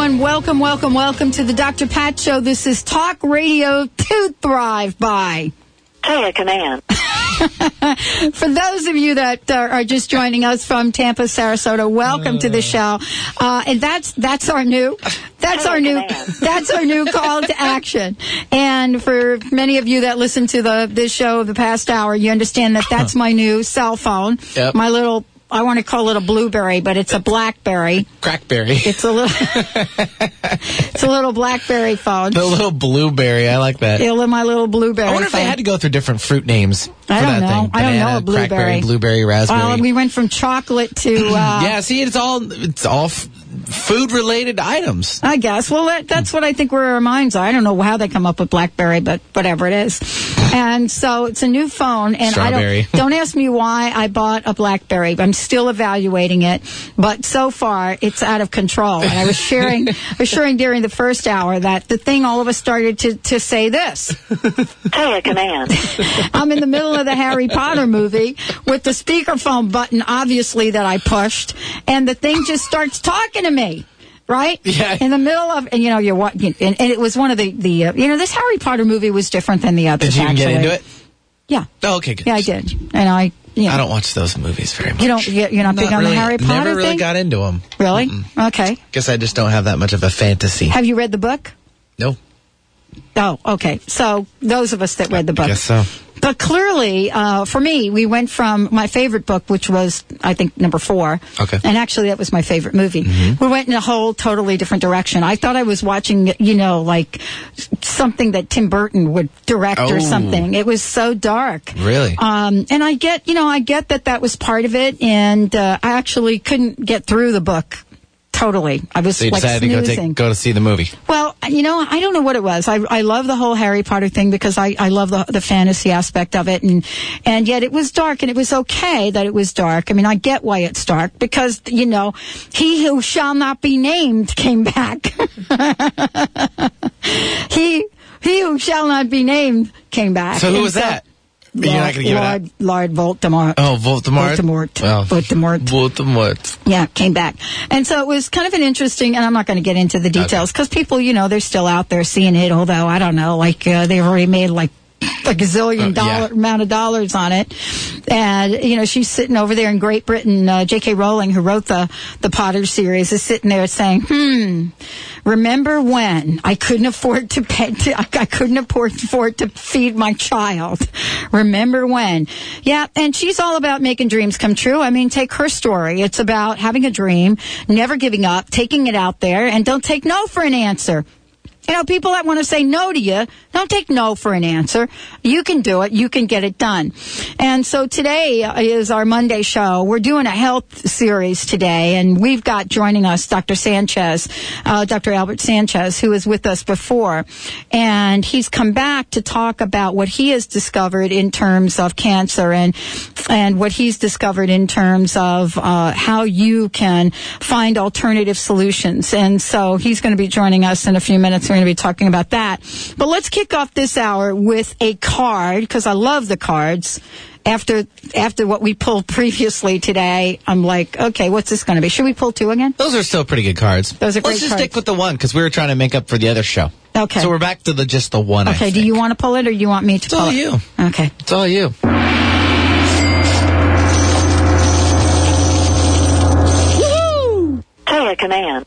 everyone. Welcome, welcome, welcome to the Dr. Pat Show. This is Talk Radio to Thrive by. Hey, a. For those of you that uh, are just joining us from Tampa, Sarasota, welcome to the show. Uh, and that's that's our new that's our new that's our new call to action. And for many of you that listen to the this show the past hour, you understand that that's my new cell phone. Yep. My little I want to call it a blueberry, but it's a blackberry. Crackberry. It's a little it's a little blackberry phone. the little blueberry. I like that. Yeah, my little blueberry. I wonder if they phone. had to go through different fruit names for I don't that know. thing. I don't know a blueberry. Crackberry, blueberry, raspberry. Well, we went from chocolate to uh, yeah, see, it's all it's all f- food related items. I guess. Well, that, that's what I think where our minds are. I don't know how they come up with BlackBerry, but whatever it is. And so it's a new phone, and Strawberry. I don't don't ask me why I bought a BlackBerry. I'm still evaluating it, but so far it's out of control. And I was sharing I was sharing during the first hour that the thing all of us started to to say this. Hey, a command. I'm in the middle of the Harry Potter movie with the speakerphone button, obviously, that I pushed, and the thing just starts talking to me. Right Yeah. in the middle of, and you know, you're what, and, and it was one of the the, uh, you know, this Harry Potter movie was different than the others. Did you even get into it? Yeah, Oh, okay, good. yeah, I did, and I, you know, I don't watch those movies very much. you don't, you- you're not, big on the Harry Potter Never really thing, got into them. really? Okay. Guess I just don't have that much of a fantasy. Have you read the book? no, Oh, okay. So those of us that read the book, guess so. But clearly, uh, for me, we went from my favorite book, which was, I think, number four. Okay. And actually, that was my favorite movie. We went in a whole totally different direction. I thought I was watching, you know, like something that Tim Burton would direct or Oh. something. It was so dark. Really? Um, and I get, you know, I get that that was part of it. And uh, I actually couldn't get through the book. Totally. I was so you like decided to go snoozing. take go to see the movie. Well, you know, I don't know what it was. I, I love the whole Harry Potter thing because I, I love the, the fantasy aspect of it. And, and yet it was dark and it was okay that it was dark. I mean, I get why it's dark because, you know, he who shall not be named came back. he, he who shall not be named came back. So who was that? You're not going to give Lord, it out. Lord Voldemort. Oh, Voldemort. Voldemort. Well, Voldemort. Voldemort. Yeah, came back. And so it was kind of an interesting, and I'm not going to get into the details because people, you know, they're still out there seeing it, although I don't know, like uh, they've already made like a gazillion Uh, dollar yeah. amount of dollars on it. And, you know, she's sitting over there in Great Britain. Uh, J.K. Rowling, who wrote the, the Potter series, is sitting there saying, hmm, remember when I couldn't afford to pay, to, I, couldn't afford, afford to feed my child. Remember when? Yeah, and she's all about making dreams come true. I mean, take her story. It's about having a dream, never giving up, taking it out there, and don't take no for an answer. You know, people that want to say no to you, don't take no for an answer. You can do it. You can get it done. And so today is our Monday show. We're doing a health series today, and we've got joining us Dr. Sanchez, uh, Dr. Albert Sanchez, who was with us before. And he's come back to talk about what he has discovered in terms of cancer and, and what he's discovered in terms of, uh, how you can find alternative solutions. And so he's going to be joining us in a few minutes. We're going to be talking about that. But let's kick off this hour with a card because I love the cards. After after what we pulled previously today, I'm like, okay, what's this going to be? Should we pull two again? Those are still pretty good cards. Those are Let's just cards. stick with the one because we were trying to make up for the other show. Okay. So we're back to the just the one. I Okay. Do you want to pull it or do you want me to It's pull all it? you. Okay. It's all you. Hey, a command.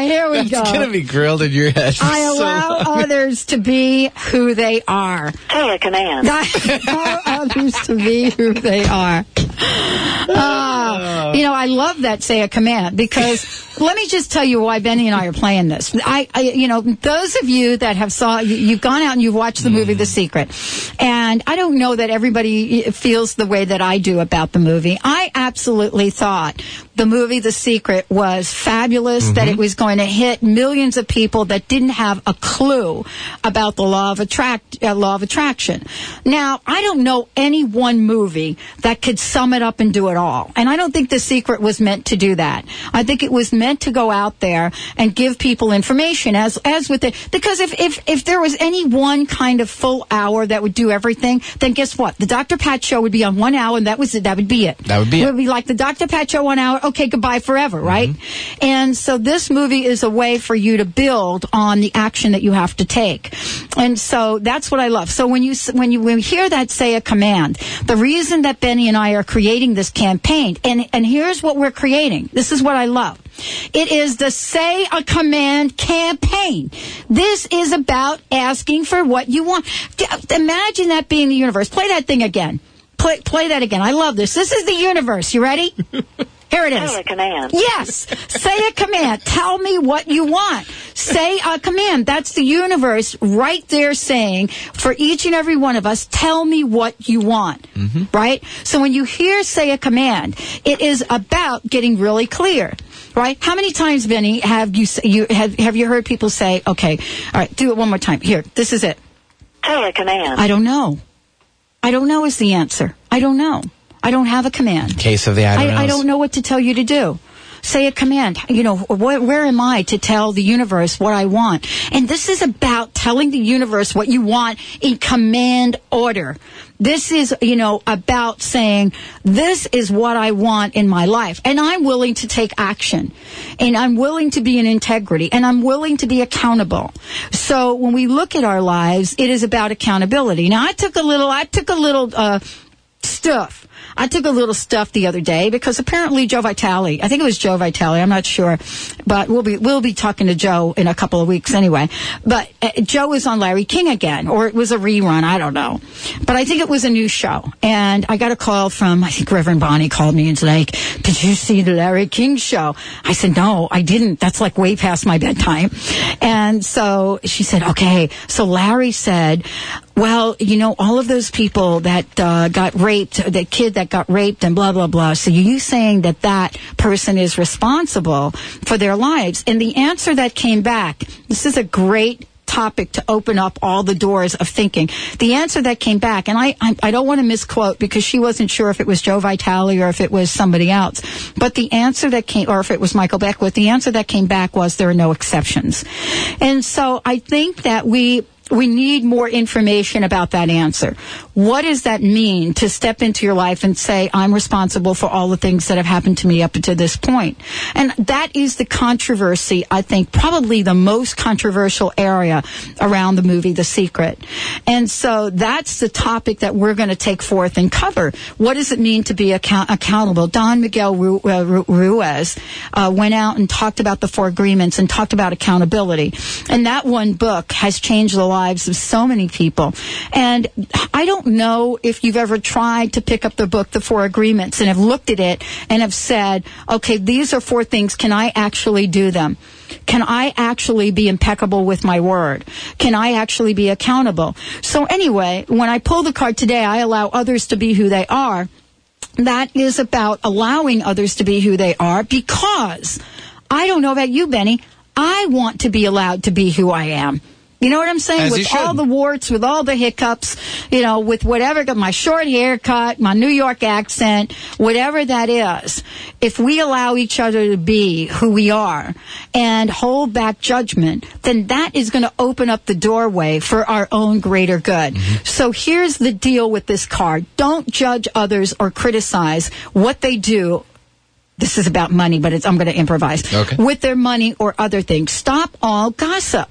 All right. Here we It's go. It's gonna be grilled in your head. I so allow long. others to be who they are. Hey, a command. I allow others to be who they are. Ah, ah, you know, I love that say a command because let me just tell you why Benny and I are playing this. I, I you know, those of you that have saw, you, you've gone out and you've watched the movie mm. The Secret, and I don't know that everybody feels the way that I do about the movie. I absolutely thought the movie The Secret was fabulous, that it was going to hit millions of people that didn't have a clue about the law of attract uh, law of attraction. Now, I don't know any one movie that could sum it up and do it all. And I don't think The Secret was meant to do that. I think it was meant to go out there and give people information as as with it because if if if there was any one kind of full hour that would do everything, then guess what? The Dr. Pat show would be on one hour and that was it. That would be it. That would be It it. would be like the Dr. Pat show one hour. Okay, goodbye forever, right? Mm-hmm. And so this movie is a way for you to build on the action that you have to take. And so that's what I love. So when you when you when you hear that say a command, the reason that Benny and I are creating this campaign, and and here's what we're creating. This is what I love. It is the say a command campaign. This is about asking for what you want. Imagine that being the universe. Play that thing again. Play play that again. I love this. This is the universe. You ready? Here it is. Say a command. Yes. Say a command. Tell me what you want. Say a command. That's the universe right there saying for each and every one of us, tell me what you want. Mm-hmm. Right? So when you hear say a command, it is about getting really clear. Right? How many times, Benny, have you, you have, have you heard people say, okay, all right, do it one more time. Here, this is it. Say a command. I don't know. I don't know is the answer. I don't know. I don't have a command. Case of the I don't I, I don't know what to tell you to do. Say a command. You know, wh- where am I to tell the universe what I want? And this is about telling the universe what you want in command order. This is, you know, about saying, this is what I want in my life. And I'm willing to take action. And I'm willing to be in integrity. And I'm willing to be accountable. So when we look at our lives, it is about accountability. Now, I took a little, I took a little, uh, stuff. I took a little stuff the other day because apparently Joe Vitale, I think it was Joe Vitale, I'm not sure, but we'll be we'll be talking to Joe in a couple of weeks anyway. But uh, Joe is on Larry King again, or it was a rerun, I don't know. But I think it was a new show, and I got a call from I think Reverend Bonnie called me and said, like, "Did you see the Larry King show?" I said, "No, I didn't. That's like way past my bedtime." And so she said, "Okay." So Larry said. Well, you know, all of those people that uh, got raped, the kid that got raped and blah, blah, blah. So you saying that that person is responsible for their lives? And the answer that came back, this is a great topic to open up all the doors of thinking. The answer that came back, and I, I, I don't want to misquote because she wasn't sure if it was Joe Vitale or if it was somebody else, but the answer that came, or if it was Michael Beckwith, the answer that came back was there are no exceptions. And so I think that we, we need more information about that answer. What does that mean to step into your life and say, I'm responsible for all the things that have happened to me up to this point? And that is the controversy, I think, probably the most controversial area around the movie, The Secret. And so that's the topic that we're going to take forth and cover. What does it mean to be account- accountable? Don Miguel Ru- uh, Ru- Ruiz uh, went out and talked about the four agreements and talked about accountability. And that one book has changed the lives of so many people. And I don't know if you've ever tried to pick up the book, The Four Agreements, and have looked at it and have said, okay, these are four things. Can I actually do them? Can I actually be impeccable with my word? Can I actually be accountable? So anyway, when I pull the card today, I allow others to be who they are that is about allowing others to be who they are because I don't know about you, Benny. I want to be allowed to be who I am. You know what I'm saying? As with all the warts, with all the hiccups, you know, with whatever, my short haircut, my New York accent, whatever that is. If we allow each other to be who we are and hold back judgment, then that is going to open up the doorway for our own greater good. Mm-hmm. So here's the deal with this card. Don't judge others or criticize what they do this is about money, but it's, I'm going to improvise. Okay. With their money or other things. Stop all gossip.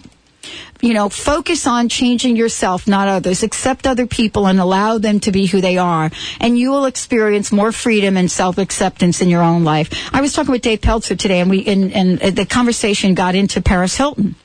You know, focus on changing yourself, not others. Accept other people and allow them to be who they are. And you will experience more freedom and self-acceptance in your own life. I was talking with Dave Pelzer today and we, and, and the conversation got into Paris Hilton.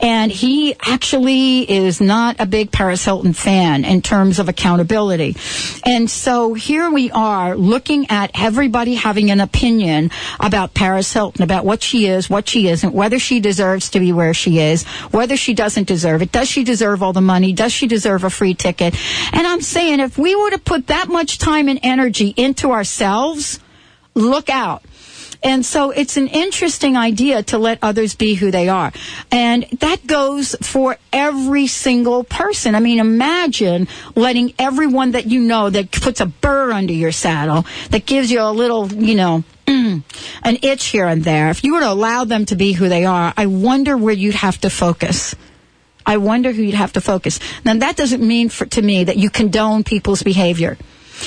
And he actually is not a big Paris Hilton fan in terms of accountability. And so here we are looking at everybody having an opinion about Paris Hilton, about what she is, what she isn't, whether she deserves to be where she is, whether she doesn't deserve it. Does she deserve all the money? Does she deserve a free ticket? And I'm saying if we were to put that much time and energy into ourselves, look out. And so it's an interesting idea to let others be who they are. And that goes for every single person. I mean, imagine letting everyone that you know that puts a burr under your saddle, that gives you a little, you know, an itch here and there. If you were to allow them to be who they are, I wonder where you'd have to focus. I wonder who you'd have to focus. Now that doesn't mean for, to me that you condone people's behavior.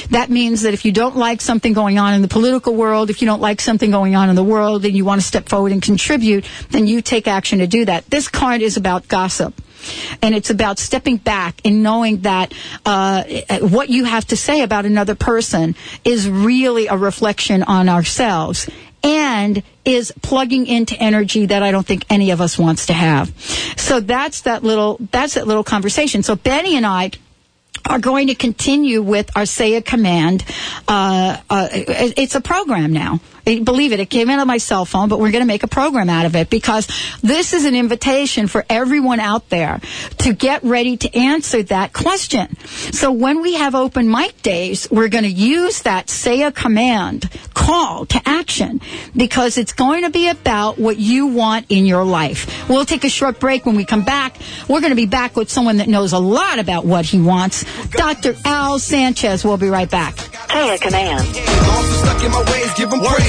That means that if you don't like something going on in the political world, if you don't like something going on in the world and you want to step forward and contribute, then you take action to do that. This card is about gossip. And it's about stepping back and knowing that uh, what you have to say about another person is really a reflection on ourselves and is plugging into energy that I don't think any of us wants to have. So that's that little that's that little conversation. So Benny and I are going to continue with our say a command. Uh, uh, it's a program now. Believe it, it came in on my cell phone, but we're going to make a program out of it because this is an invitation for everyone out there to get ready to answer that question. So when we have open mic days, we're going to use that say a command call to action because it's going to be about what you want in your life. We'll take a short break when we come back. We're going to be back with someone that knows a lot about what he wants. Dr. Al Sanchez. We'll be right back. Say a command.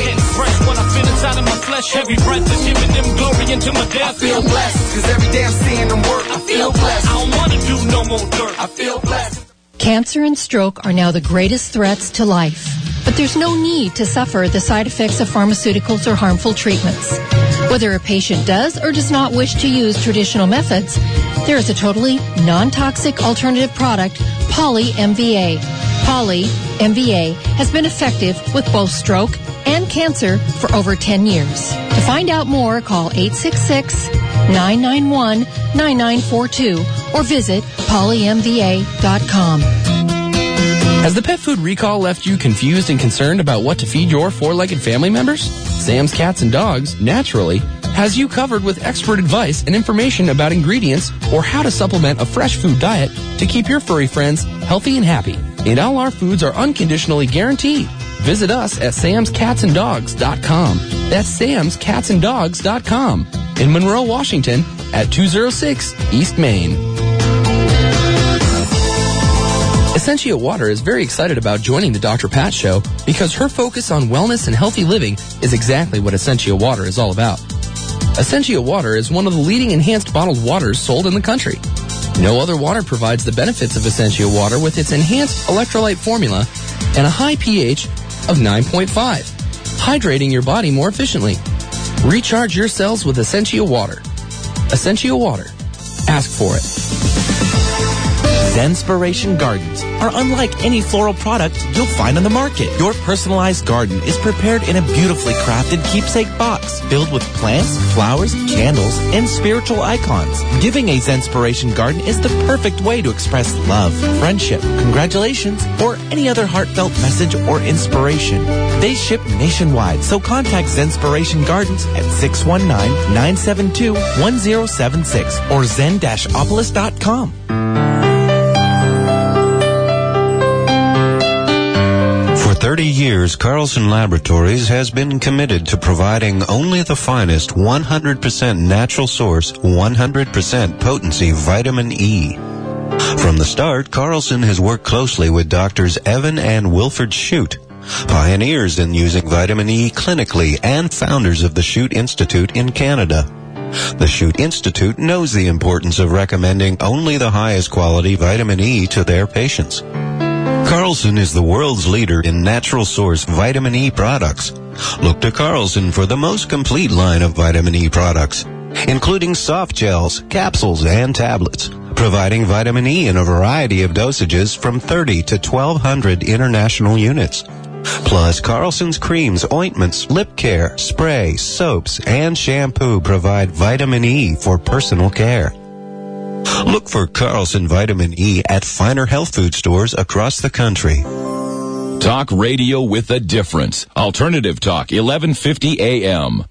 Stuck in my ways, give them praise. Fresh when I feel inside of my flesh. Heavy breath is giving them glory into my death. I feel blessed, cause every day I'm seeing them work. I feel blessed. I don't wanna do no more dirt. I feel blessed. Cancer and stroke are now the greatest threats to life. But there's no need to suffer the side effects of pharmaceuticals or harmful treatments. Whether a patient does or does not wish to use traditional methods, there is a totally non-toxic alternative product, Poly MVA. Poly MVA has been effective with both stroke and cancer for over 10 years. To find out more, call 866-991-9942 or visit polymva.com. Has the pet food recall left you confused and concerned about what to feed your four-legged family members? Sam's Cats and Dogs, naturally, has you covered with expert advice and information about ingredients or how to supplement a fresh food diet to keep your furry friends healthy and happy. And all our foods are unconditionally guaranteed. Visit us at samscatsanddogs.com. That's samscatsanddogs.com in Monroe, Washington at 206 East Main. Essentia Water is very excited about joining the Dr. Pat Show because her focus on wellness and healthy living is exactly what Essentia Water is all about. Essentia Water is one of the leading enhanced bottled waters sold in the country. No other water provides the benefits of Essentia Water with its enhanced electrolyte formula and a high pH of 9.5, hydrating your body more efficiently. Recharge your cells with Essentia Water. Essentia Water. Ask for it. Zenspiration Gardens are unlike any floral product you'll find on the market. Your personalized garden is prepared in a beautifully crafted keepsake box filled with plants, flowers, candles, and spiritual icons. Giving a Zenspiration garden is the perfect way to express love, friendship, congratulations, or any other heartfelt message or inspiration. They ship nationwide, so contact Zenspiration Gardens at 619-972-1076 or zen-opolis.com. 30 years, Carlson Laboratories has been committed to providing only the finest 100% natural source, 100% potency vitamin E. From the start, Carlson has worked closely with doctors Evan and Wilfred Shute, pioneers in using vitamin E clinically and founders of the Shute Institute in Canada. The Shute Institute knows the importance of recommending only the highest quality vitamin E to their patients. Carlson is the world's leader in natural source vitamin E products. Look to Carlson for the most complete line of vitamin E products, including soft gels, capsules, and tablets, providing vitamin E in a variety of dosages from 30 to 1200 international units. Plus, Carlson's creams, ointments, lip care, spray, soaps, and shampoo provide vitamin E for personal care. Look for Carlson Vitamin E at finer health food stores across the country. Talk radio with a difference. Alternative Talk, 1150 AM.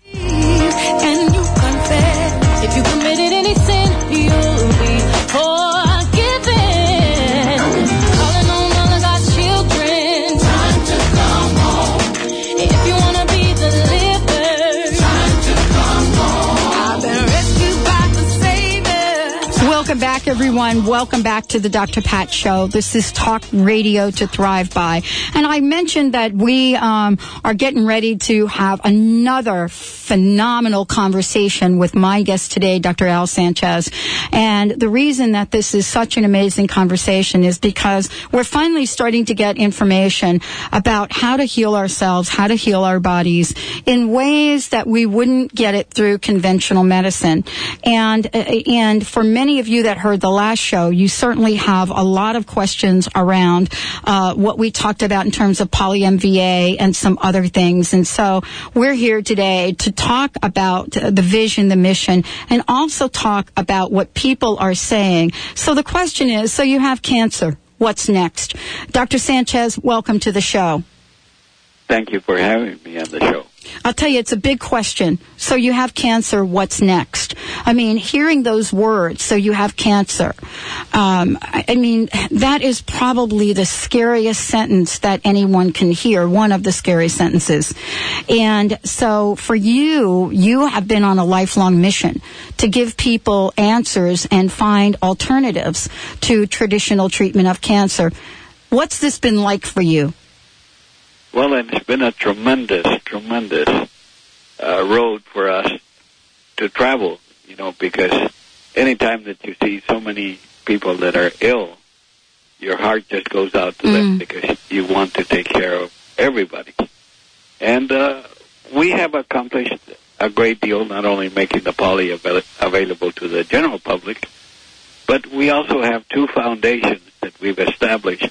Everyone. Welcome back to the Dr. Pat Show. This is Talk Radio to Thrive By. And I mentioned that we um, are getting ready to have another phenomenal conversation with my guest today, Dr. Al Sanchez. And the reason that this is such an amazing conversation is because we're finally starting to get information about how to heal ourselves, how to heal our bodies in ways that we wouldn't get it through conventional medicine. And uh, and for many of you that heard the last show, you certainly have a lot of questions around uh, what we talked about in terms of poly MVA and some other things. And so we're here today to talk about the vision, the mission, and also talk about what people are saying. So the question is, so you have cancer. What's next? Dr. Sanchez, welcome to the show. Thank you for having me on the show. I'll tell you, it's a big question. So you have cancer, what's next? I mean, hearing those words, so you have cancer, um, I mean, that is probably the scariest sentence that anyone can hear, one of the scary sentences. And so for you, you have been on a lifelong mission to give people answers and find alternatives to traditional treatment of cancer. What's this been like for you? Well, it's been a tremendous, tremendous uh, road for us to travel, you know, because anytime that you see so many people that are ill, your heart just goes out to them because you want to take care of everybody. And uh, we have accomplished a great deal, not only making the poly avail- available to the general public, but we also have two foundations that we've established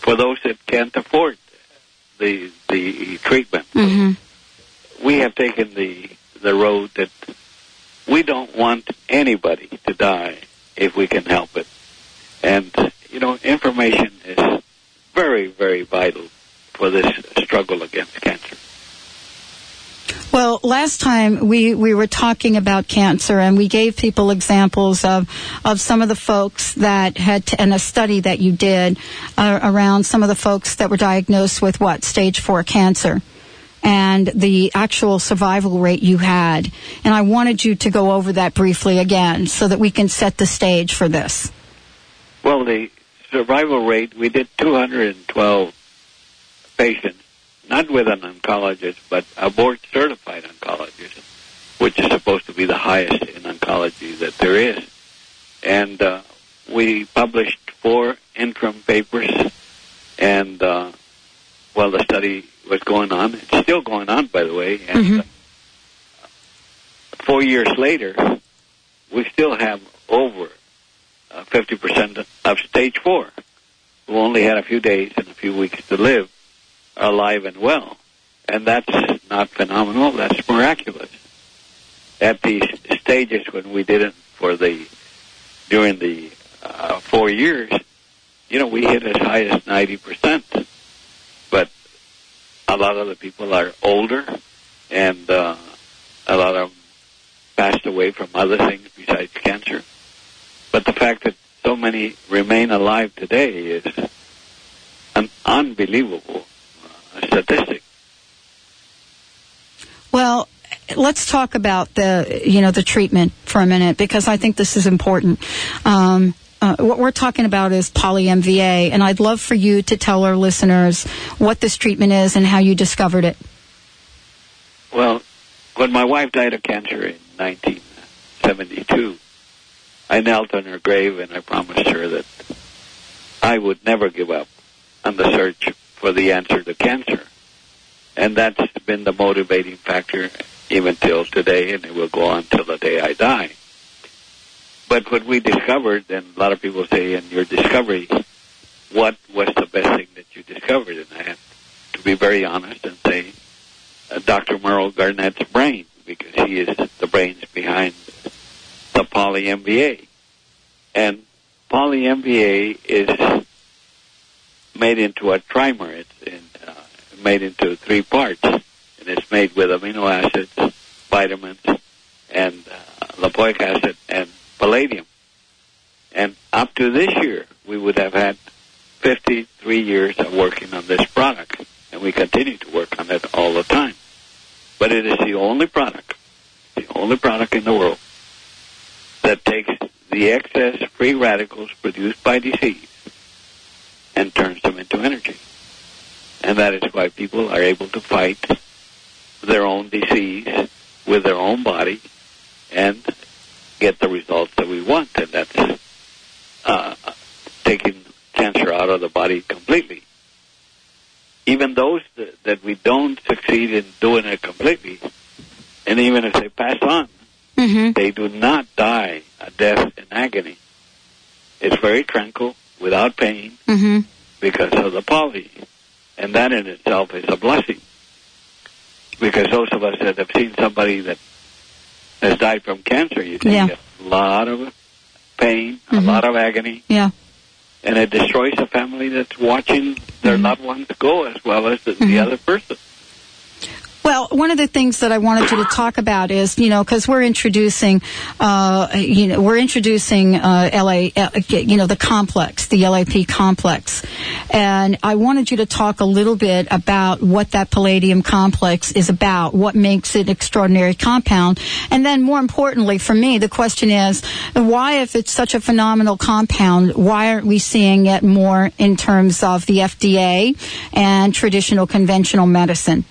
for those that can't afford the the treatment. Mm-hmm. We have taken the the road that we don't want anybody to die if we can help it. And you know, information is very, very vital for this struggle against cancer. Well, last time we, we were talking about cancer and we gave people examples of, of some of the folks that had, and a study that you did uh, around some of the folks that were diagnosed with what? Stage four cancer. And the actual survival rate you had. And I wanted you to go over that briefly again so that we can set the stage for this. Well, the survival rate, we did 212 patients, not with an oncologist, but a board certified oncologist, which is supposed to be the highest in oncology that there is. And uh, we published four interim papers, and uh, while the study was going on, it's still going on, by the way, and uh, four years later, we still have over uh, 50% of stage four, who only had a few days and a few weeks to live, alive and well. And that's not phenomenal, that's miraculous. At the stages when we did it for the, during the uh, four years, you know, we hit as high as 90%. But a lot of the people are older, and uh, a lot of them passed away from other things besides cancer. But the fact that so many remain alive today is an unbelievable statistic. Well, let's talk about the you know the treatment for a minute because I think this is important. Um, uh, what we're talking about is poly MVA, and I'd love for you to tell our listeners what this treatment is and how you discovered it. Well, when my wife died of cancer in 1972, I knelt on her grave and I promised her that I would never give up on the search for the answer to cancer. And that's been the motivating factor even till today, and it will go on till the day I die. But what we discovered, and a lot of people say in your discovery, what was the best thing that you discovered? And I have to be very honest and say uh, Dr. Merrill Garnett's brain, because he is the brains behind the poly MVA. And poly MVA is made into a trimer. It's in, uh, made into three parts, and it's made with amino acids, vitamins, and uh, lipoic acid and palladium. And up to this year, we would have had 53 years of working on this product, and we continue to work on it all the time. But it is the only product, the only product in the world that takes the excess free radicals produced by disease and turns them into energy. And that is why people are able to fight their own disease with their own body and get the results that we want. And that's uh, taking cancer out of the body completely. Even those that, that we don't succeed in doing it completely, and even if they pass on, Mm-hmm. they do not die a death in agony. It's very tranquil, without pain, Mm-hmm. because of the poly. And that in itself is a blessing. Because those of us that have seen somebody that has died from cancer, you see Yeah. a lot of pain, a Mhm. lot of agony, Yeah. and it destroys a family that's watching their Mm-hmm. loved ones go as well as the, the other person. Well, one of the things that I wanted you to talk about is, you know, because we're introducing, uh, you know, we're introducing uh, LA, uh, you know, the complex, the LAP complex, and I wanted you to talk a little bit about what that palladium complex is about, what makes it extraordinary compound, and then more importantly for me, the question is, why, if it's such a phenomenal compound, why aren't we seeing it more in terms of the FDA and traditional conventional medicine?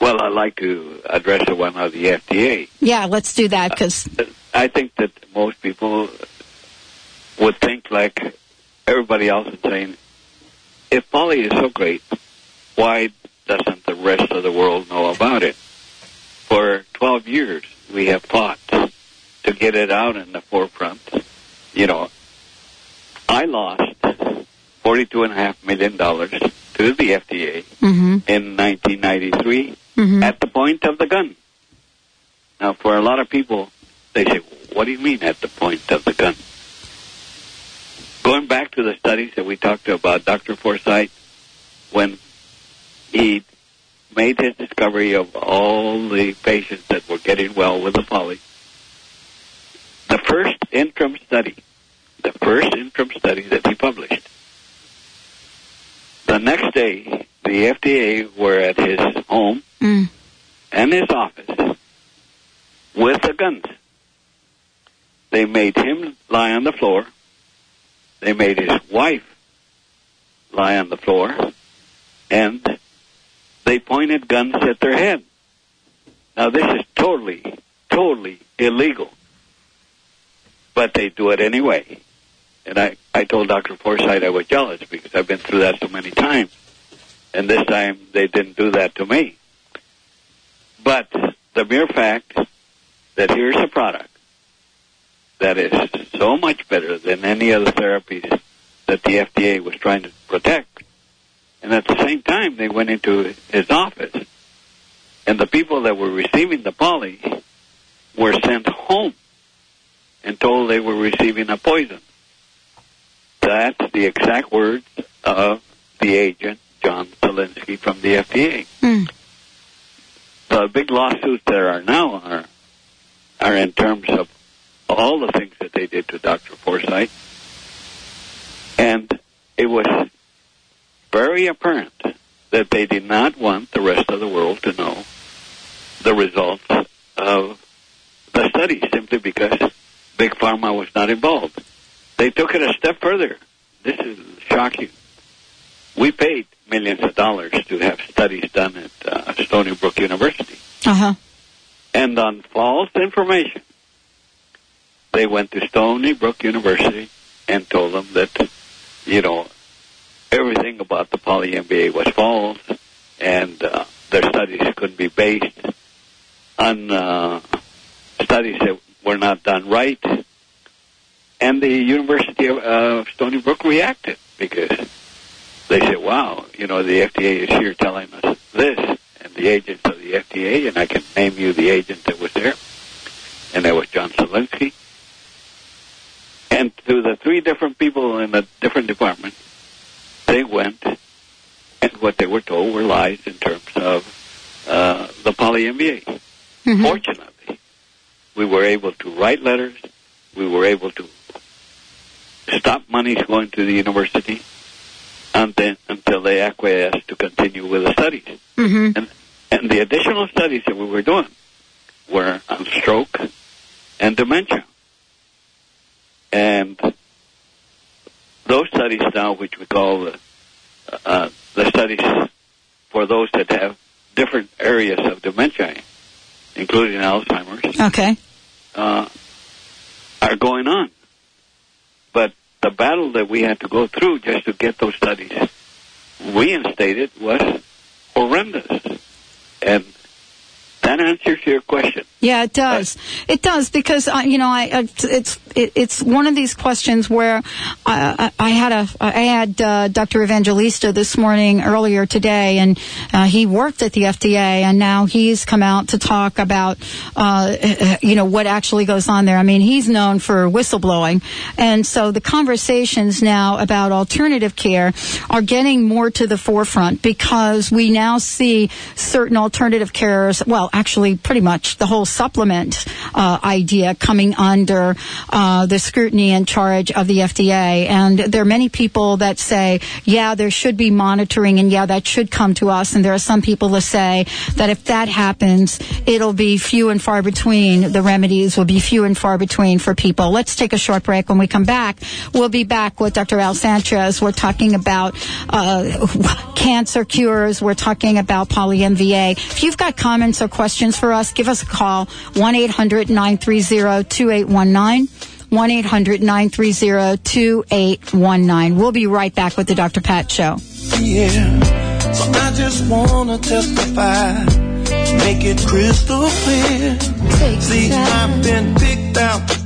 Well, I'd like to address the one of the FDA. Yeah, let's do that because I think that most people would think like everybody else is saying, if poly is so great, why doesn't the rest of the world know about it? For 12 years, we have fought to get it out in the forefront. You know, I lost $42.5 million to the FDA Mm-hmm. in 1993 Mhm. at the point of the gun. Now, for a lot of people, they say, what do you mean at the point of the gun? Going back to the studies that we talked about, Dr. Forsythe, when he made his discovery of all the patients that were getting well with the poly, the first interim study, the first interim study that he published, the next day, the FDA were at his home Mm. and his office with the guns. They made him lie on the floor. They made his wife lie on the floor. And they pointed guns at their head. Now this is totally, totally illegal. But they do it anyway. And I, I told Dr. Forsythe I was jealous because I've been through that so many times. And this time they didn't do that to me. But the mere fact that here's a product that is so much better than any other therapies that the FDA was trying to protect. And at the same time, they went into his office, and the people that were receiving the poly were sent home and told they were receiving a poison. That's the exact words of the agent, John Zelinsky, from the FDA. Mm. The big lawsuits there are now are are in terms of all the things that they did to Dr. Forsythe. And it was very apparent that they did not want the rest of the world to know the results of the study simply because Big Pharma was not involved. They took it a step further. This is shocking. We paid millions of dollars to have studies done at uh, Stony Brook University. Uh huh. And on false information, they went to Stony Brook University and told them that, you know, everything about the poly MVA was false and uh, their studies couldn't be based on uh, studies that were not done right. And the University of uh, Stony Brook reacted because they said, wow, you know, the FDA is here telling us this, and the agents of the FDA, and I can name you the agent that was there, and that was John Zelinsky. And to the three different people in the different departments, they went, and what they were told were lies in terms of uh, the poly MVA. Fortunately, we were able to write letters. We were able to stop monies going to the university until, until they acquiesced to continue with the studies. Mm-hmm. And, and the additional studies that we were doing were on stroke and dementia. And those studies now, which we call the, uh, the studies for those that have different areas of dementia, including Alzheimer's, Okay. uh, are going on. The battle that we had to go through just to get those studies reinstated was horrendous. And that answers your question. Yeah, it does. It does because uh, you know I uh, it's it, it's one of these questions where I, I, I had a I had uh, Dr. Evangelista this morning earlier today, and uh, he worked at the FDA, and now he's come out to talk about uh, you know what actually goes on there. I mean, he's known for whistleblowing, and so the conversations now about alternative care are getting more to the forefront because we now see certain alternative cares. Well, actually, pretty much the whole supplement uh, idea coming under uh, the scrutiny and charge of the FDA. And there are many people that say, yeah, there should be monitoring and yeah, that should come to us. And there are some people that say that if that happens, it'll be few and far between. The remedies will be few and far between for people. Let's take a short break. When we come back, we'll be back with Dr. Al Sanchez. We're talking about uh, cancer cures. We're talking about poly-MVA. If you've got comments or questions for us, give us a call. 1-800-930-2819. 1-800-930-2819. We'll be right back with the Dr. Pat Show. Yeah. So I just wanna testify, make it crystal clear. See, I've been picked out.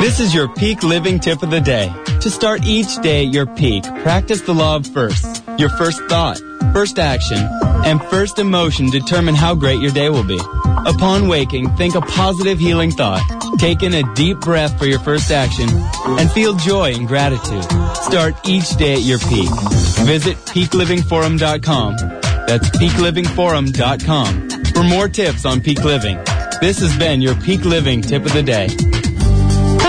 This is your peak living tip of the day. To start each day at your peak, practice the law of first. Your first thought, first action, and first emotion determine how great your day will be. Upon waking, think a positive healing thought. Take in a deep breath for your first action and feel joy and gratitude. Start each day at your peak. Visit peaklivingforum.com. That's peaklivingforum.com for more tips on peak living. This has been your peak living tip of the day.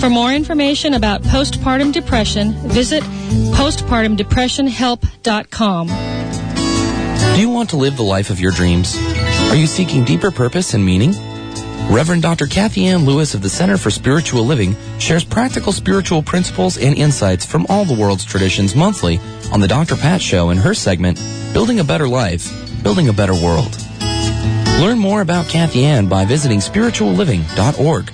For more information about postpartum depression, visit postpartumdepressionhelp.com. Do you want to live the life of your dreams? Are you seeking deeper purpose and meaning? Reverend Dr. Kathy Ann Lewis of the Center for Spiritual Living shares practical spiritual principles and insights from all the world's traditions monthly on the Dr. Pat Show in her segment, Building a Better Life, Building a Better World. Learn more about Kathy Ann by visiting spiritualliving.org.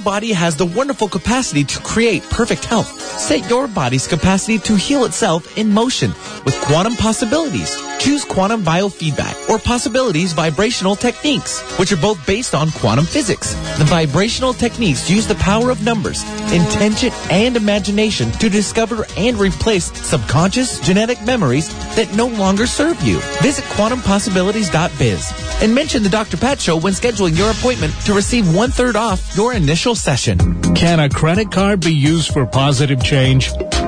body has the wonderful capacity to create perfect health. Set your body's capacity to heal itself in motion with quantum possibilities. Choose quantum biofeedback or possibilities vibrational techniques, which are both based on quantum physics. The vibrational techniques use the power of numbers, intention, and imagination to discover and replace subconscious genetic memories that no longer serve you. Visit quantumpossibilities.biz and mention the Dr. Pat Show when scheduling your appointment to receive one third off your initial session. Can a credit card be used for positive change?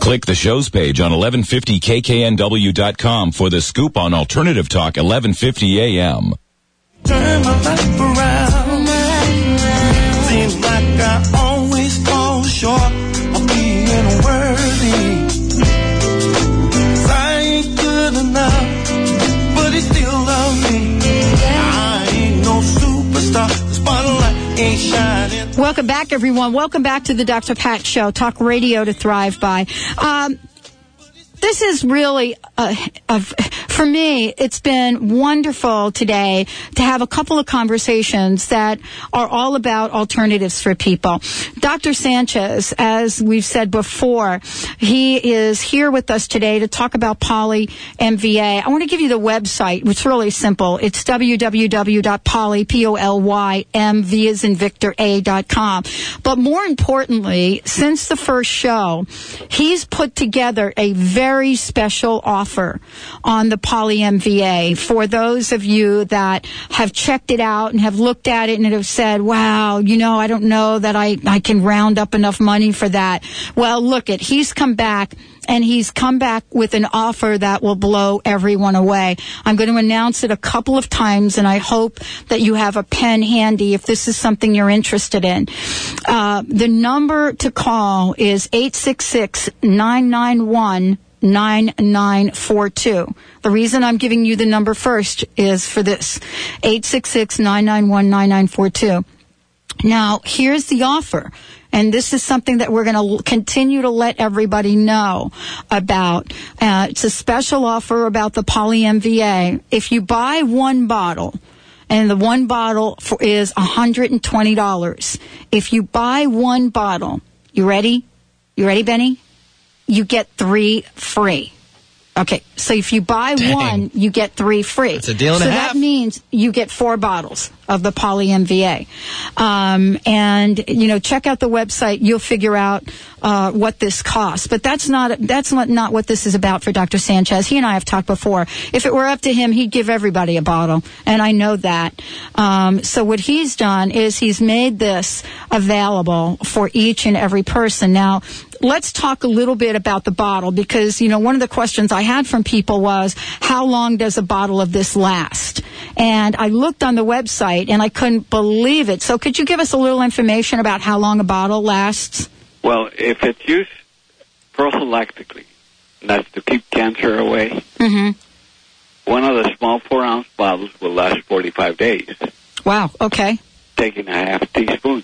Click the show's page on 1150kknw.com for the scoop on Alternative Talk 1150 AM. Welcome back, everyone. Welcome back to the Dr. Pat Show, talk radio to thrive by. Um, this is really, a, uh, for me, it's been wonderful today to have a couple of conversations that are all about alternatives for people. Dr. Sanchez, as we've said before, he is here with us today to talk about poly MVA. I want to give you the website, which is really simple. It's www.poly, P-O-L-Y, M-V is in Victor, A.com. But more importantly, since the first show, he's put together a very special offer on the Poly MVA for those of you that have checked it out and have looked at it and have said, wow, you know, I don't know that I, I can round up enough money for that. Well, look it, he's come back and he's come back with an offer that will blow everyone away. I'm going to announce it a couple of times, and I hope that you have a pen handy if this is something you're interested in. Uh, the number to call is 866 991 9942. The reason I'm giving you the number first is for this 866 991 9942. Now, here's the offer. And this is something that we're going to continue to let everybody know about. Uh, it's a special offer about the Poly MVA. If you buy one bottle, and the one bottle for, is $120. If you buy one bottle, you ready? You ready, Benny? You get three free. Okay, so if you buy Dang. one, you get three free. That's a deal and so a half. that means you get four bottles of the Poly MVA. Um, and you know, check out the website. You'll figure out uh, what this costs. But that's not that's not, not what this is about for Dr. Sanchez. He and I have talked before. If it were up to him, he'd give everybody a bottle, and I know that. Um, so what he's done is he's made this available for each and every person. Now, let's talk a little bit about the bottle because you know one of the questions I had from people was how long does a bottle of this last? And I looked on the website and I couldn't believe it. So could you give us a little information about how long a bottle lasts? Well, if it's used prophylactically, that's to keep cancer away, Mm-hmm. one of the small four ounce bottles will last 45 days, Wow. Okay. taking a half teaspoon.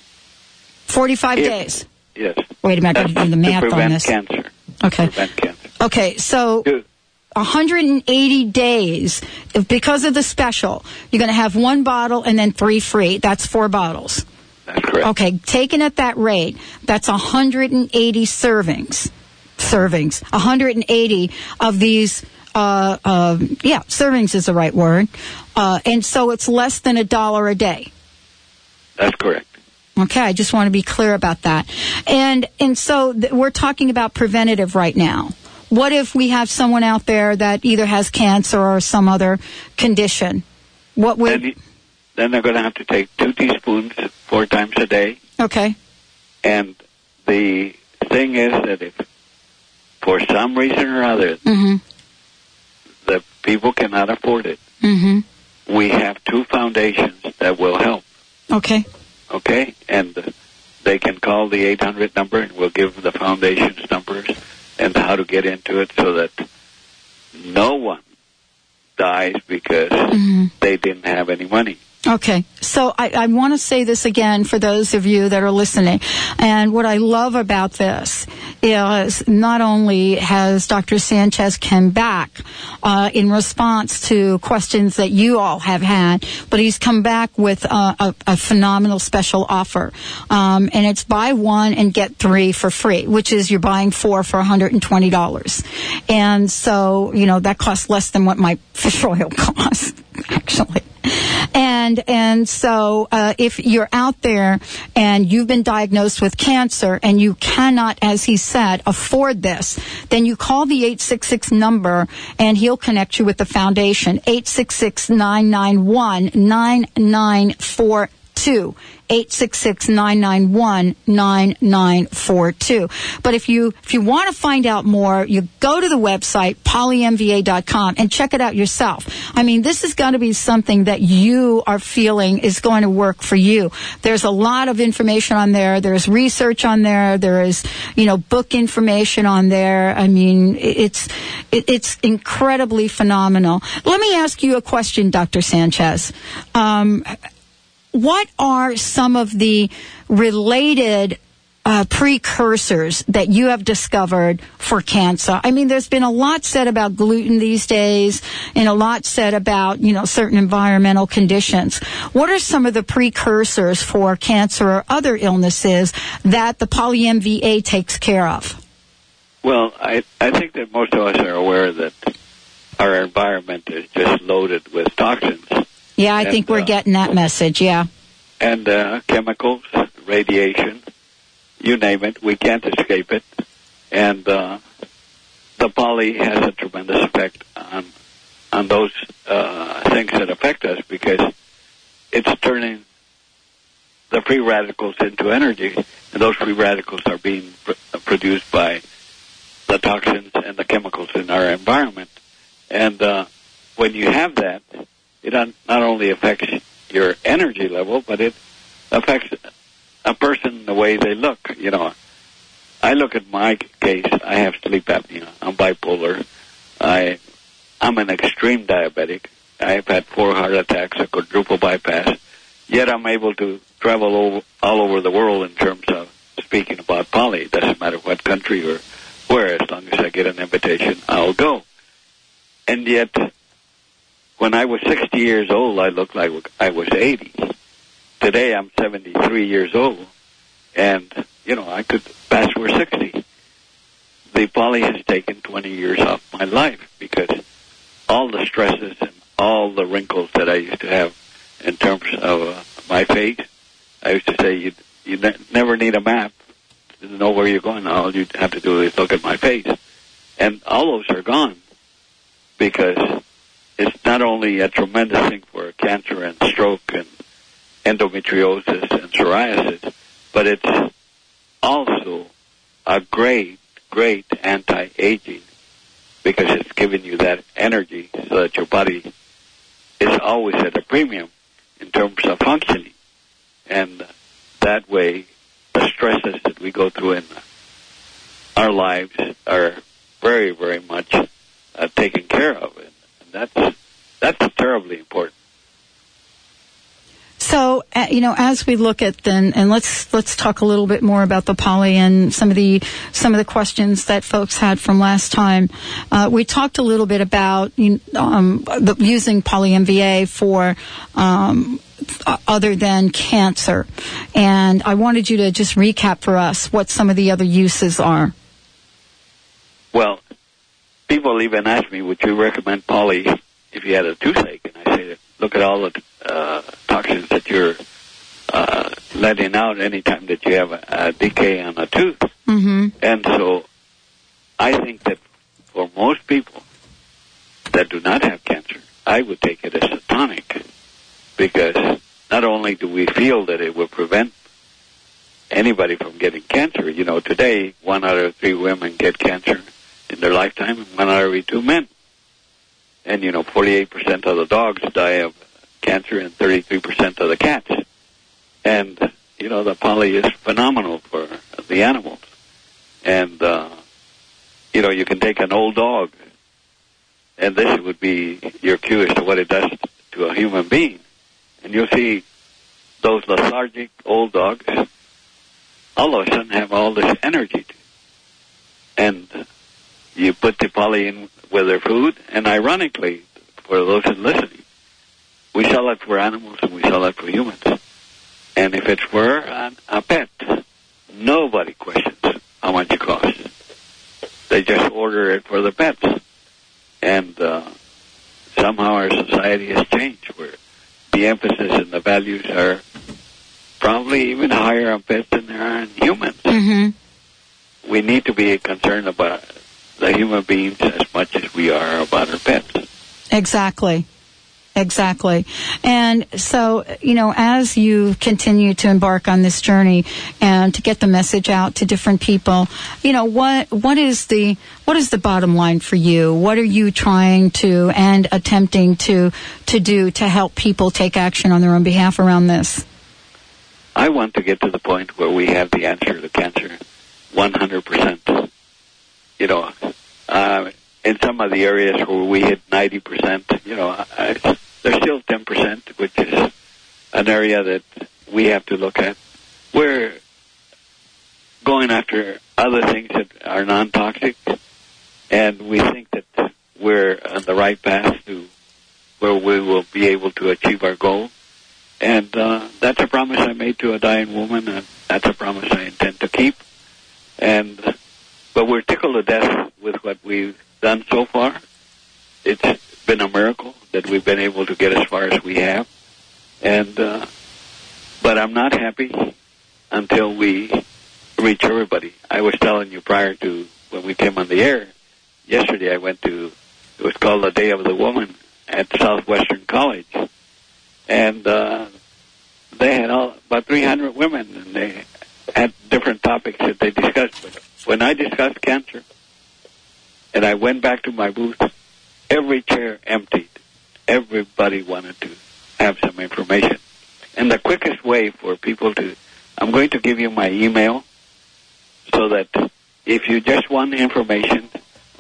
Forty-five If- days. Yes. Wait a minute. I got to do the math on this. cancer. Okay. Prevent cancer. Okay. So. 180 days if- because of the special. You're going to have one bottle and then three free. That's four bottles. That's correct. Okay, taken at that rate, that's 180 servings. Servings. 180 of these, uh, uh, yeah, servings is the right word. Uh, and so it's less than a dollar a day. That's correct. Okay, I just want to be clear about that. And and so th- we're talking about preventative right now. What if we have someone out there that either has cancer or some other condition? What would Then, then they're going to have to take two teaspoons four times a day. Okay. And the thing is that if, for some reason or other, Mhm. the people cannot afford it, Mhm. we have two foundations that will help. Okay. Okay, and they can call the 800 number, and we'll give the foundation's numbers and how to get into it, so that no one dies because mm-hmm. they didn't have any money. Okay, so I, I want to say this again for those of you that are listening. And what I love about this is not only has Dr. Sanchez come back uh, in response to questions that you all have had, but he's come back with a, a, phenomenal special offer. Um, and it's buy one and get three for free, which is you're buying four for $120. And so, you know, that costs less than what my fish oil costs, actually. And and so uh, if you're out there and you've been diagnosed with cancer and you cannot, as he said, afford this, then you call the 866 number and he'll connect you with the foundation. 866 991 9942. 866-991-9942. But if you if you want to find out more, you go to the website polymva.com and check it out yourself. I mean, this is going to be something that you are feeling is going to work for you. There's a lot of information on there. There's research on there. There is, you know, book information on there. I mean, it's it, it's incredibly phenomenal. Let me ask you a question, Dr. Sanchez. Um, what are some of the related uh, precursors that you have discovered for cancer? I mean, there's been a lot said about gluten these days and a lot said about, you know, certain environmental conditions. What are some of the precursors for cancer or other illnesses that the poly-MVA takes care of? Well, I I think that most of us are aware that our environment is just loaded with toxins Yeah, I And, think we're uh, getting that message. Yeah. and uh, chemicals, radiation, you name it. We can't escape it, and uh, the poly has a tremendous effect on on those uh, things that affect us because it's turning the free radicals into energy, and those free radicals are being pr- produced by the toxins and the chemicals in our environment. And uh, when you have that, it not only affects your energy level, but it affects a person the way they look. You know, I look at my case. I have sleep apnea. I'm bipolar. I I'm an extreme diabetic. I've had four heart attacks, a quadruple bypass. Yet I'm able to travel over, all over the world in terms of speaking about poly. It doesn't matter what country or where, as long as I get an invitation, I'll go. And yet, when I was 60 years old, I looked like I was 80. Today, I'm 73 years old, and you know I could pass for 60. The poly has taken 20 years off my life because all the stresses and all the wrinkles that I used to have in terms of uh, my face. I used to say you you ne- never need a map to know where you're going. All you have to do is look at my face, and all those are gone because it's not only a tremendous thing for cancer and stroke and endometriosis and psoriasis, but it's also a great, great anti-aging because it's giving you that energy so that your body is always at a premium in terms of functioning. And that way, the stresses that we go through in our lives are very, very much uh, taken care of. And, that's, that's terribly important. So, uh, you know, as we look at then, and let's let's talk a little bit more about the poly and some of the some of the questions that folks had from last time. Uh, we talked a little bit about you know, um, the, using poly MVA for. Um, other than cancer, and I wanted you to just recap for us what some of the other uses are. Well, people even ask me, would you recommend poly if you had a toothache? And I say, look at all the uh, toxins that you're uh, letting out anytime that you have a, a decay on a tooth. Mm-hmm. And so I think that for most people that do not have cancer, I would take it as a tonic because not only do we feel that it will prevent anybody from getting cancer, you know, today one out of three women get cancer in their lifetime one out of every two men. And, you know, 48% of the dogs die of cancer and 33% of the cats. And, you know, the poly is phenomenal for the animals. And, uh, you know, you can take an old dog, and this would be your cue as to what it does to a human being. And you'll see those lethargic old dogs all of a sudden have all this energy. And you put the poly in with their food, and ironically, for those who are listening, we sell it for animals and we sell it for humans. And if it's for an, a pet, nobody questions how much it costs. They just order it for the pets. And uh, somehow our society has changed where the emphasis and the values are probably even higher on pets than they are on humans. Mm-hmm. We need to be concerned about the human beings as much as we are about our pets. Exactly. Exactly. And so, you know, as you continue to embark on this journey and to get the message out to different people, you know, what, what is the, what is the bottom line for you? What are you trying to and attempting to, to do to help people take action on their own behalf around this? I want to get to the point where we have the answer to cancer 100%. You know, in some of the areas where we hit 90%, you know, I, there's still 10%, which is an area that we have to look at. We're going after other things that are non-toxic, and we think that we're on the right path to where we will be able to achieve our goal. And uh, that's a promise I made to a dying woman, and that's a promise I intend to keep. And but we're tickled to death with what we've done so far. It's been a miracle that we've been able to get as far as we have. And uh, but I'm not happy until we reach everybody. I was telling you prior to when we came on the air yesterday. I went to it was called the Day of the Woman at Southwestern College, and uh, they had all, about 300 women, and they had different topics that they discussed. But when I discussed cancer, and I went back to my booth, every chair emptied. Everybody wanted to have some information. And the quickest way for people to, I'm going to give you my email so that if you just want information,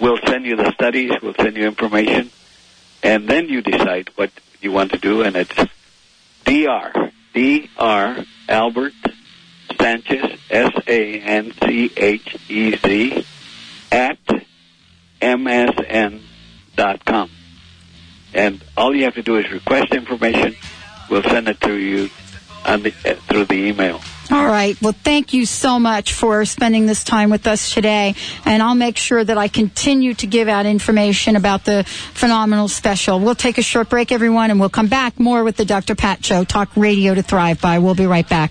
we'll send you the studies, we'll send you information, and then you decide what you want to do. And it's Dr. Dr. Albert Sanchez S A N C H E Z at msn.com. And all you have to do is request information. We'll send it to you the, uh, through the email. All right. Well, thank you so much for spending this time with us today. And I'll make sure that I continue to give out information about the phenomenal special. We'll take a short break, everyone, and we'll come back more with the Dr. Pat Show. Talk radio to thrive by. We'll be right back.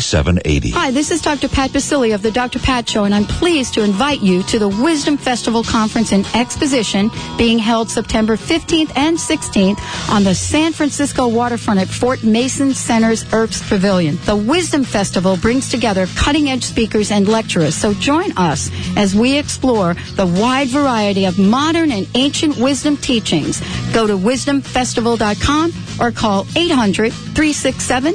1-888-236-7780. Hi, this is Dr. Pat Baccili of the Dr. Pat Show, and I'm pleased to invite you to the Wisdom Festival Conference and Exposition being held September 15th and 16th on the San Francisco waterfront at Fort Mason Center's Herbst Pavilion. The Wisdom Festival brings together cutting-edge speakers and lecturers, so join us as we explore the wide variety of modern and ancient wisdom teachings. Go to wisdomfestival.com or call 800 367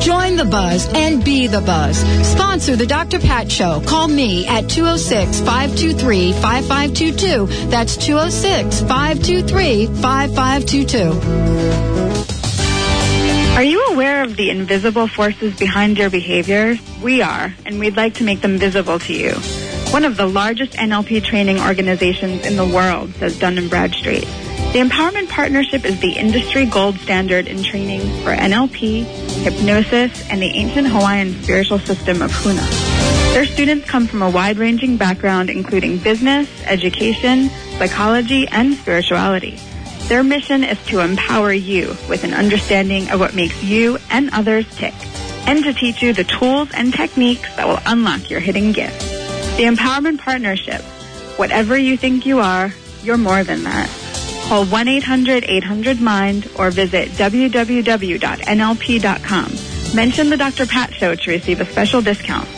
Join the buzz and be the buzz. Sponsor the Dr. Pat Show. Call me at 206 523 5522. That's 206 523 5522. Are you aware of the invisible forces behind your behavior? We are, and we'd like to make them visible to you. One of the largest NLP training organizations in the world, says Dun & Bradstreet. The Empowerment Partnership is the industry gold standard in training for NLP, hypnosis, and the ancient Hawaiian spiritual system of Huna. Their students come from a wide-ranging background including business, education, psychology, and spirituality. Their mission is to empower you with an understanding of what makes you and others tick, and to teach you the tools and techniques that will unlock your hidden gifts. The Empowerment Partnership. Whatever you think you are, you're more than that. Call 1-800-800-MIND or visit www.nlp.com. Mention the Dr. Pat Show to receive a special discount.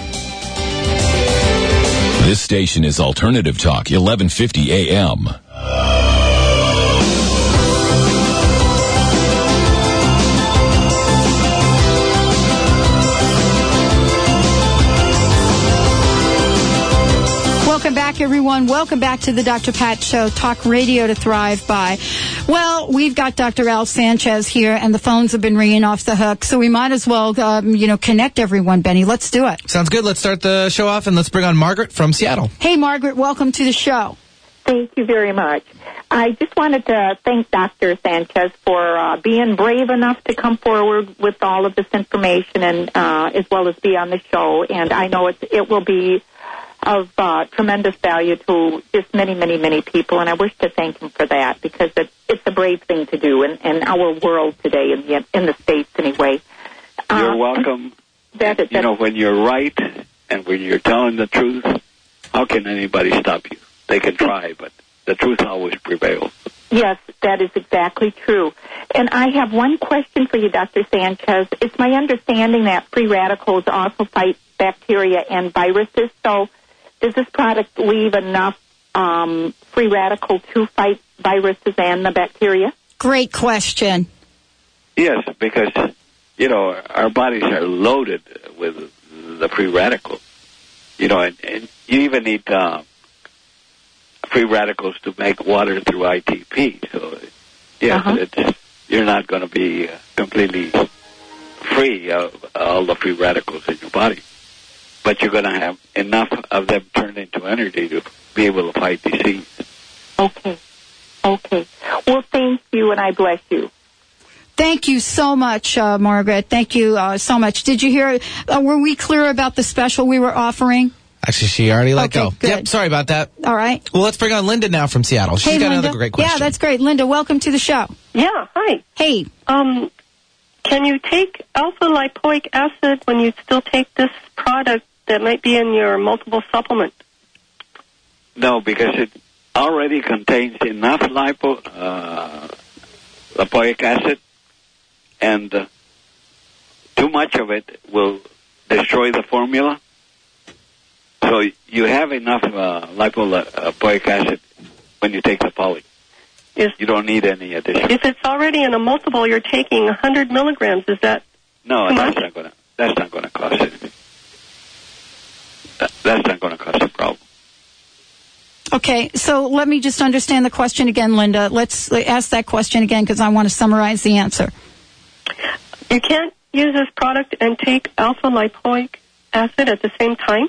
This station is Alternative Talk, 1150 AM. Everyone. Welcome back to the Dr. Pat Show, talk radio to thrive by. Well, we've got Dr. Al Sanchez here, and the phones have been ringing off the hook, so we might as well, um, you know, connect everyone, Benny. Let's do it. Sounds good. Let's start the show off and let's bring on Margaret from Seattle. Hey, Margaret, welcome to the show. Thank you very much. I just wanted to thank Dr. Sanchez for uh, being brave enough to come forward with all of this information and uh, as well as be on the show. And I know it's, it will be of uh, tremendous value to just many, many, many people. And I wish to thank him for that because it, it's a brave thing to do in, in our world today, in the, in the States anyway. You're Uh, welcome. That, that, You know, when you're right and when you're telling the truth, how can anybody stop you? They can try, but the truth always prevails. Yes, that is exactly true. And I have one question for you, Dr. Sanchez. It's my understanding that free radicals also fight bacteria and viruses. So, does this product leave enough um, free radical to fight viruses and the bacteria? Great question. Yes, because, you know, our bodies are loaded with the free radicals. You know, and, and you even need uh, free radicals to make water through ITP. So, yes, it's, you're not going to be uh, completely free of all the free radicals in your body. But you're going to have enough of them turned into energy to be able to fight disease. Okay. Okay. Well, thank you, and I bless you. Thank you so much, uh, Margaret. Thank you uh, so much. Did you hear? Uh, were we clear about the special we were offering? Actually, she already let Okay, go. good. Yep, sorry about that. All right. Well, let's bring on Linda now from Seattle. She's hey, got Linda. another great question. Yeah, that's great. Linda, welcome to the show. Yeah, hi. Hey. Um, can you take alpha lipoic acid when you still take this product that might be in your multiple supplement? No, because it already contains enough lipo, uh, lipoic acid, and uh, too much of it will destroy the formula. So you have enough uh, lipoic acid when you take the poly. Yes. You don't need any additional. If it's already in a multiple, you're taking 100 milligrams. Is that No, that's much? not going to. That's not going to cause anything. That, that's not going to cause a problem. Okay, so let me just understand the question again, Linda. Let's ask that question again because I want to summarize the answer. you can't use this product and take alpha lipoic acid at the same time?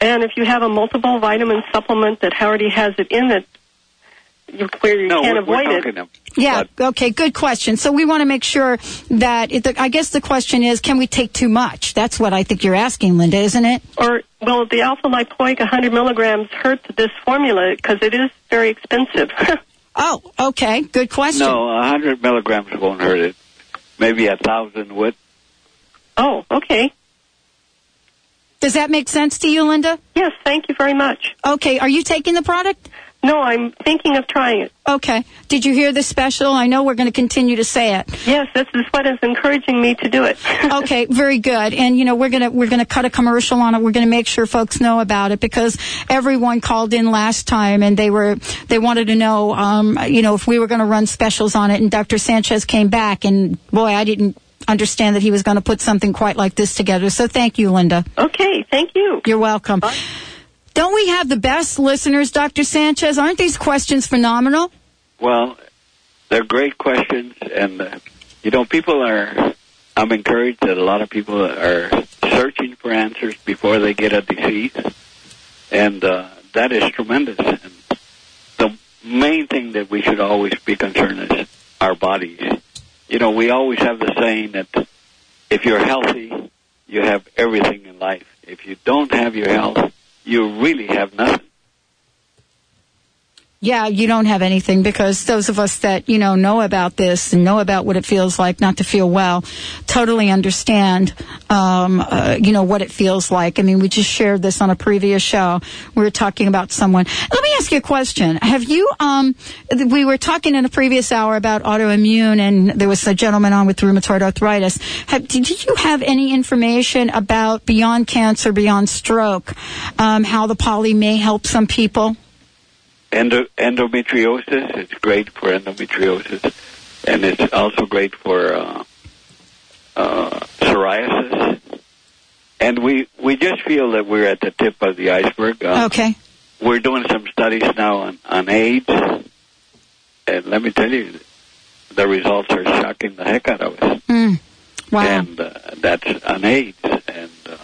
And if you have a multiple vitamin supplement that already has it in it, you, where you No, can't we're, we're avoid it, talking of Yeah, okay, good question. So we want to make sure that, it, the, I guess the question is, can we take too much? That's what I think you're asking, Linda, isn't it? or well, the alpha lipoic 100 milligrams hurts this formula because it is very expensive. Oh, okay, good question. No, 100 milligrams won't hurt it. Maybe a thousand would. oh, okay. Does that make sense to you, Linda? Yes, thank you very much. Okay, are you taking the product? No, I'm thinking of trying it. Okay. Did you hear the special? I know we're going to continue to say it. Yes, this is what is encouraging me to do it. okay, very good. And you know, we're gonna we're gonna cut a commercial on it. We're gonna make sure folks know about it because everyone called in last time and they were they wanted to know, um, you know, if we were gonna run specials on it. And Dr. Sanchez came back, and boy, I didn't understand that he was going to put something quite like this together. So thank you, Linda. Okay, thank you. You're welcome. Don't we have the best listeners, Dr. Sanchez? Aren't these questions phenomenal? Well, they're great questions, and uh, you know, people are. I'm encouraged that a lot of people are searching for answers before they get a disease, and uh, that is tremendous. And the main thing that we should always be concerned is our bodies. You know, we always have the saying that if you're healthy, you have everything in life. If you don't have your health, you really have nothing. Yeah, you don't have anything because those of us that, you know, know about this and know about what it feels like not to feel well totally understand, um, uh, you know, what it feels like. I mean, we just shared this on a previous show. We were talking about someone. Let me ask you a question. Have you, um, we were talking in a previous hour about autoimmune and there was a gentleman on with rheumatoid arthritis. Have, did you have any information about beyond cancer, beyond stroke, um, how the poly may help some people? Endo- endometriosis it's great for endometriosis, and it's also great for uh, uh, psoriasis. And we we just feel that we're at the tip of the iceberg. Uh, Okay. we're doing some studies now on, on AIDS, and let me tell you, the results are shocking the heck out of us. Mm. Wow. And uh, that's on AIDS, and uh,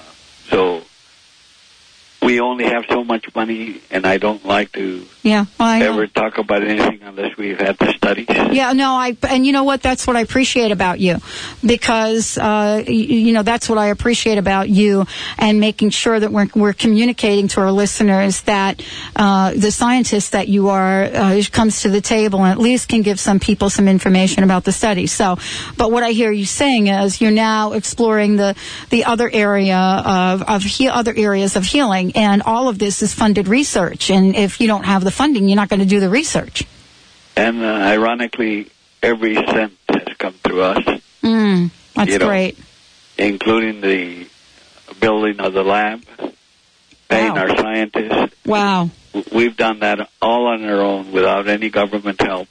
so we only have so much money, and I don't like to Yeah. Well, I know. talk about anything unless we've had the studies. Yeah, no, I and you know what? That's what I appreciate about you, because uh, you, you know that's what I appreciate about you, and making sure that we're we're communicating to our listeners that uh, the scientist that you are uh, comes to the table and at least can give some people some information about the study. So, but what I hear you saying is you're now exploring the the other area of of he- other areas of healing, and all of this is funded research. And if you don't have the funding, you're not going to do the research. And uh, ironically, every cent has come through us, Mm, that's You know, great. including the building of the lab, paying Wow. our scientists. Wow. We've done that all on our own without any government help.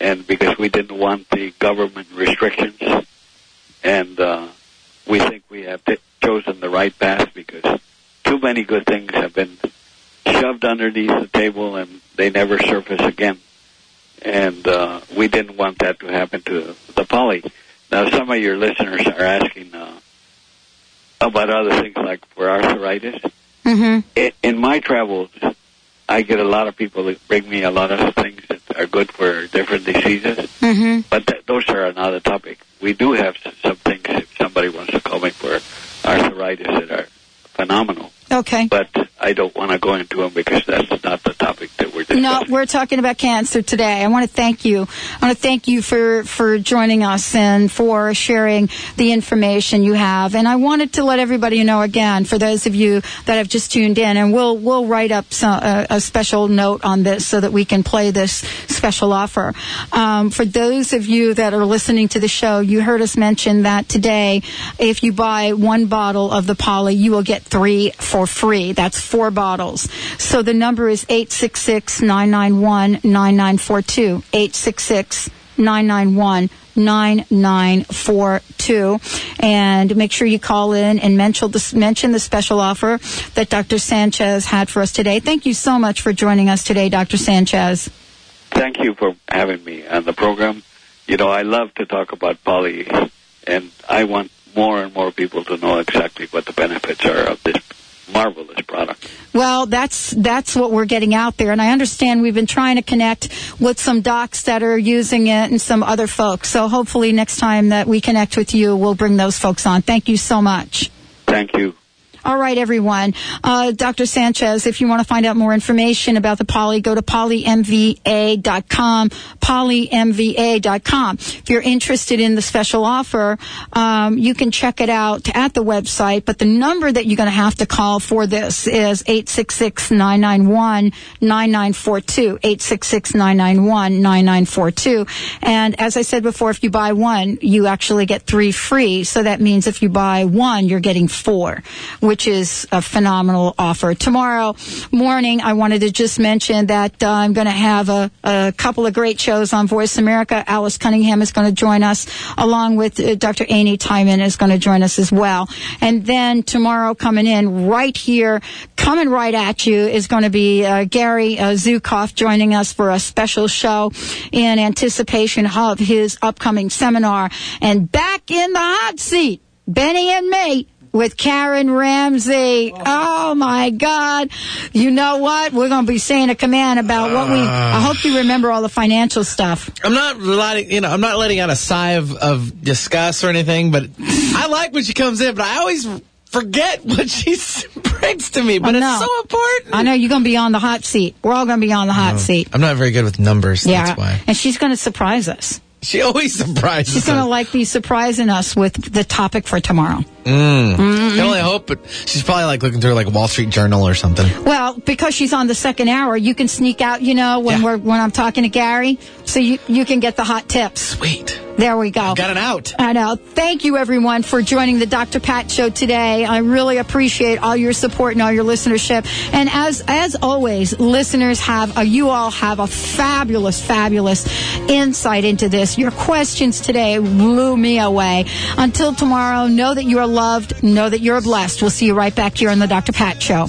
And because we didn't want the government restrictions. And uh, we think we have t- chosen the right path because too many good things have been shoved underneath the table and they never surface again. And uh, we didn't want that to happen to the poly. Now, some of your listeners are asking uh, about other things like for arthritis. Mm-hmm. In my travels, I get a lot of people that bring me a lot of things that are good for different diseases. Mm-hmm. But th- those are another topic. We do have some things if somebody wants to call me for arthritis that are phenomenal. Okay. But I don't want to go into them because that's not the topic that we're discussing. No, we're talking about cancer today. I want to thank you. I want to thank you for, for joining us and for sharing the information you have. And I wanted to let everybody know again, for those of you that have just tuned in, and we'll we'll write up some, a, a special note on this so that we can play this special offer. Um, for those of you that are listening to the show, you heard us mention that today, if you buy one bottle of the Poly, you will get three for free. That's four bottles. So the number is 866-991-9942. 866-991 9942 and make sure you call in and mention the, mention the special offer that Dr. Sanchez had for us today. Thank you so much for joining us today, Dr. Sanchez. Thank you for having me on the program. You know, I love to talk about poly, and I want more and more people to know exactly what the benefits are of this marvelous product. Well, that's that's what we're getting out there, and I understand we've been trying to connect with some docs that are using it and some other folks. So hopefully next time that we connect with you, we'll bring those folks on. Thank you so much. Thank you. All right, everyone. Uh, Dr. Sanchez, if you want to find out more information about the poly, go to polymva.com, polymva.com. If you're interested in the special offer, um, you can check it out at the website, but the number that you're going to have to call for this is 866-991-9942, 866-991-9942. And as I said before, if you buy one, you actually get three free. So that means if you buy one, you're getting four, which is a phenomenal offer. Tomorrow morning, I wanted to just mention that uh, I'm going to have a, a couple of great shows on Voice America. Alice Cunningham is going to join us, along with uh, Dr. Amy Timon is going to join us as well. And then tomorrow, coming in right here, coming right at you, is going to be uh, Gary uh, Zukav joining us for a special show in anticipation of his upcoming seminar. And back in the hot seat, Benny and me with Karen Ramsey. Oh, oh my God. You know what? We're going to be saying a command about what we, I hope you remember all the financial stuff. I'm not letting you know. I'm not letting out a sigh of, of disgust or anything, but I like when she comes in, but I always forget what she brings to me. But it's so important. I know you're going to be on the hot seat. We're all going to be on the hot seat. I'm not very good with numbers. Yeah. That's why. And she's going to surprise us. She always surprises She's going to us. like be surprising us with the topic for tomorrow. Mm. Mhm. Can only hope, but she's probably like looking through like Wall Street Journal or something. Well, because she's on the second hour, you can sneak out, you know, when we're when I'm talking to Gary, so you you can get the hot tips. Sweet. There we go. Got it out. I know. Thank you, everyone, for joining the Dr. Pat Show today. I really appreciate all your support and all your listenership. And as as always, listeners have a, you all have a fabulous, fabulous insight into this. Your questions today blew me away. Until tomorrow, know that you are loved. Know that you're blessed. We'll see you right back here on the Dr. Pat Show.